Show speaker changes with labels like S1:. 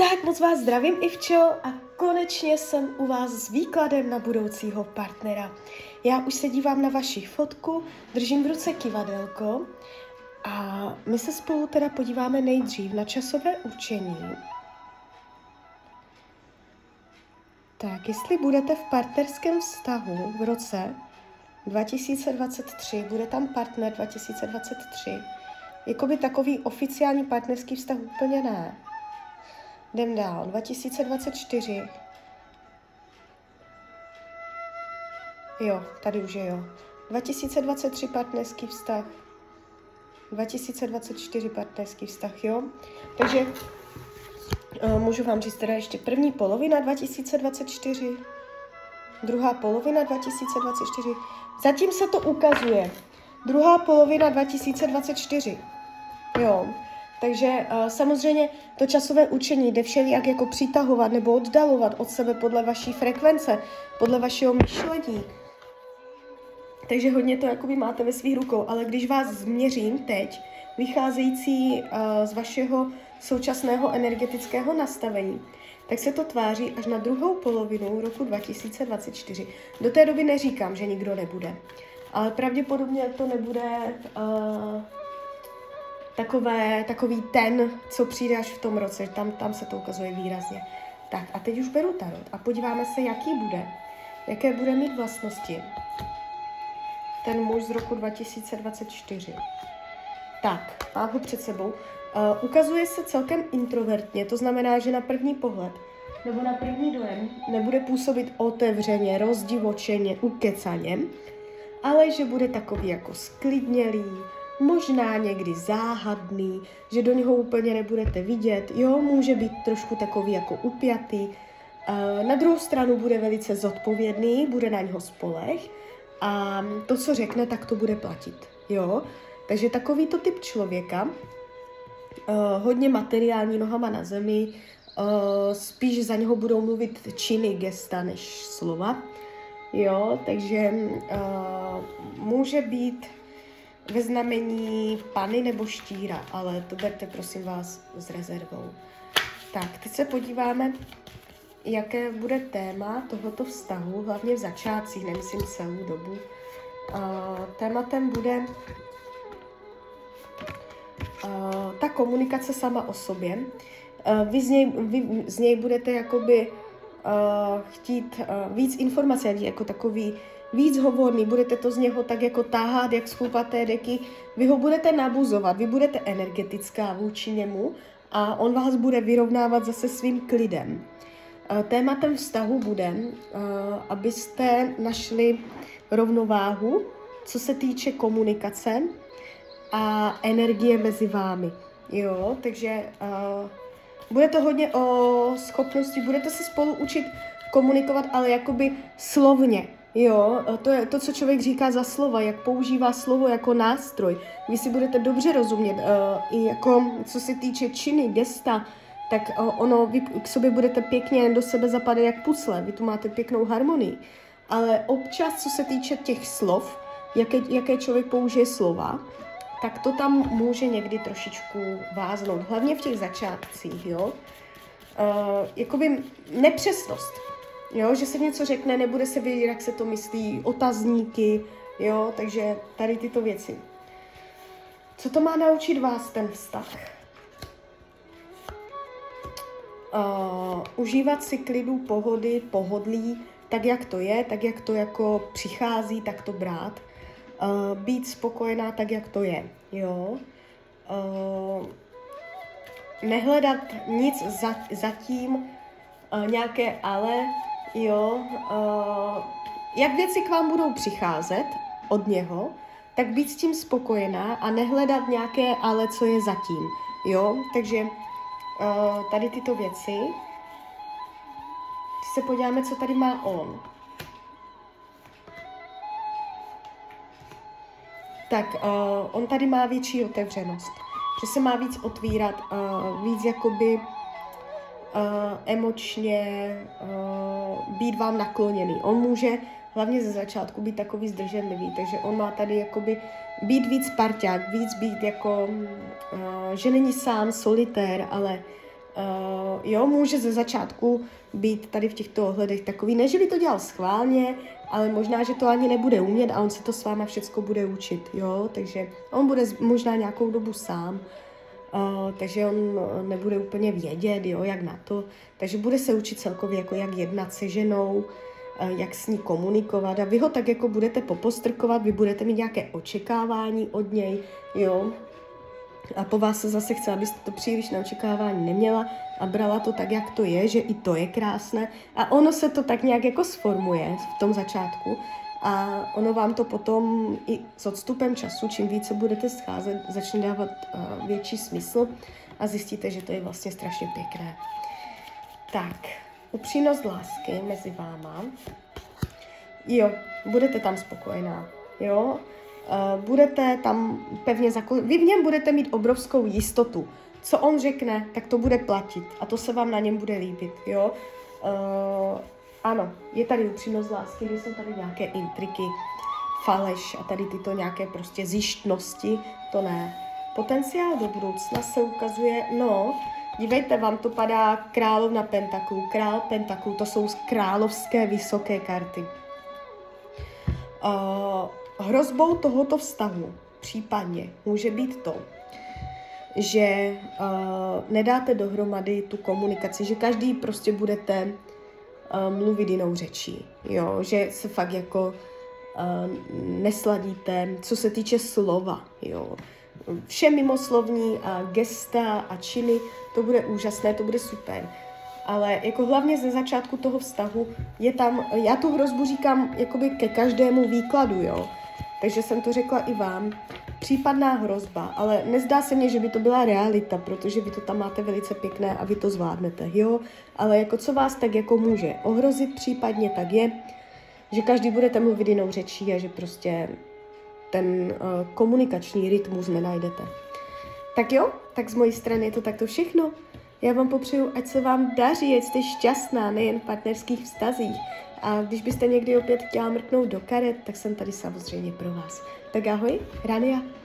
S1: Tak moc vás zdravím, Ivčo, a konečně jsem u vás s výkladem na budoucího partnera. Já už se dívám na vaši fotku, držím v ruce kivadelko a my se spolu teda podíváme nejdřív na časové učení. Tak, jestli budete v partnerském vztahu v roce 2023, bude tam partner 2023, jakoby takový oficiální partnerský vztah úplně ne. Jdem dál. 2024. Jo, tady už je jo. 2023 partnerský vztah. 2024 partnerský vztah, jo. Takže uh, můžu vám říct teda ještě první polovina 2024, druhá polovina 2024. Zatím se to ukazuje. Druhá polovina 2024. Jo. Takže uh, samozřejmě to časové učení jde všelijak jako přitahovat nebo oddalovat od sebe podle vaší frekvence, podle vašeho myšlení. Takže hodně to jakoby máte ve svých rukou, ale když vás změřím teď, vycházející uh, z vašeho současného energetického nastavení, tak se to tváří až na druhou polovinu roku 2024. Do té doby neříkám, že nikdo nebude, ale pravděpodobně to nebude uh, takové, takový ten, co přijde až v tom roce, tam, tam se to ukazuje výrazně. Tak a teď už beru tarot a podíváme se, jaký bude, jaké bude mít vlastnosti ten muž z roku 2024. Tak, mám ho před sebou. Uh, ukazuje se celkem introvertně, to znamená, že na první pohled nebo na první dojem nebude působit otevřeně, rozdivočeně, ukecaně, ale že bude takový jako sklidnělý, možná někdy záhadný, že do něho úplně nebudete vidět, jo, může být trošku takový jako upjatý, na druhou stranu bude velice zodpovědný, bude na něho spolech a to, co řekne, tak to bude platit, jo. Takže takovýto typ člověka, hodně materiální nohama na zemi, spíš za něho budou mluvit činy, gesta než slova, jo, takže může být ve znamení pany nebo štíra, ale to berte prosím vás s rezervou. Tak, teď se podíváme, jaké bude téma tohoto vztahu, hlavně v začátcích, nemyslím celou dobu. Uh, tématem bude uh, ta komunikace sama o sobě. Uh, vy, z něj, vy z něj budete jakoby uh, chtít uh, víc informací, jako takový víc hovorný, budete to z něho tak jako táhat, jak z chlupaté deky, vy ho budete nabuzovat, vy budete energetická vůči němu a on vás bude vyrovnávat zase svým klidem. Eh, tématem vztahu bude, eh, abyste našli rovnováhu, co se týče komunikace a energie mezi vámi. Jo, takže uh, bude to hodně o schopnosti, budete se spolu učit komunikovat, ale jakoby slovně, Jo, to je to, co člověk říká za slova, jak používá slovo jako nástroj. Vy si budete dobře rozumět, uh, i jako co se týče činy, gesta, tak uh, ono, vy k sobě budete pěkně do sebe zapadat jak pucle, vy tu máte pěknou harmonii. Ale občas, co se týče těch slov, jaké, jaké člověk použije slova, tak to tam může někdy trošičku váznout, hlavně v těch začátcích, jo. Uh, jakoby nepřesnost jo, že se něco řekne, nebude se vědět, jak se to myslí, otazníky, jo, takže tady tyto věci. Co to má naučit vás ten vztah? Uh, užívat si klidu, pohody, pohodlí, tak jak to je, tak jak to jako přichází, tak to brát. Uh, být spokojená tak, jak to je, jo. Uh, nehledat nic za, zatím, uh, nějaké ale, jo, uh, jak věci k vám budou přicházet od něho, tak být s tím spokojená a nehledat nějaké ale, co je zatím, jo, takže uh, tady tyto věci, když se podíváme, co tady má on, tak uh, on tady má větší otevřenost, že se má víc otvírat, uh, víc jakoby emočně uh, být vám nakloněný. On může hlavně ze začátku být takový zdrženlivý, takže on má tady jakoby být víc parťák, víc být jako, uh, že není sám solitér, ale Uh, jo, může ze začátku být tady v těchto ohledech takový, ne, že by to dělal schválně, ale možná, že to ani nebude umět a on se to s váma všecko bude učit, jo, takže on bude možná nějakou dobu sám, uh, takže on nebude úplně vědět, jo, jak na to, takže bude se učit celkově jako jak jednat se ženou, uh, jak s ní komunikovat. A vy ho tak jako budete popostrkovat, vy budete mít nějaké očekávání od něj, jo, a po vás se zase chce, abyste to příliš na očekávání neměla a brala to tak, jak to je, že i to je krásné. A ono se to tak nějak jako sformuje v tom začátku a ono vám to potom i s odstupem času, čím více budete scházet, začne dávat uh, větší smysl a zjistíte, že to je vlastně strašně pěkné. Tak, upřímnost lásky mezi váma. Jo, budete tam spokojená. Jo, uh, budete tam pevně zakon... Vy v něm budete mít obrovskou jistotu. Co on řekne, tak to bude platit a to se vám na něm bude líbit, jo. Uh, ano, je tady upřímnost lásky, jsou tady nějaké intriky, faleš a tady tyto nějaké prostě zjištnosti, to ne. Potenciál do budoucna se ukazuje, no, dívejte, vám to padá královna pentaklů, král pentaklů, to jsou královské vysoké karty. Uh, hrozbou tohoto vztahu případně může být to, že uh, nedáte dohromady tu komunikaci, že každý prostě budete uh, mluvit jinou řečí, jo, že se fakt jako uh, nesladíte, co se týče slova, jo. Vše mimoslovní a gesta a činy, to bude úžasné, to bude super. Ale jako hlavně ze začátku toho vztahu je tam, já tu hrozbu říkám jakoby ke každému výkladu, jo takže jsem to řekla i vám. Případná hrozba, ale nezdá se mně, že by to byla realita, protože vy to tam máte velice pěkné a vy to zvládnete, jo? Ale jako co vás tak jako může ohrozit případně, tak je, že každý budete mluvit jinou řečí a že prostě ten uh, komunikační rytmus nenajdete. Tak jo, tak z mojí strany je to takto všechno. Já vám popřeju, ať se vám daří, ať jste šťastná, nejen v partnerských vztazích. A když byste někdy opět chtěla mrknout do karet, tak jsem tady samozřejmě pro vás. Tak ahoj, Rania.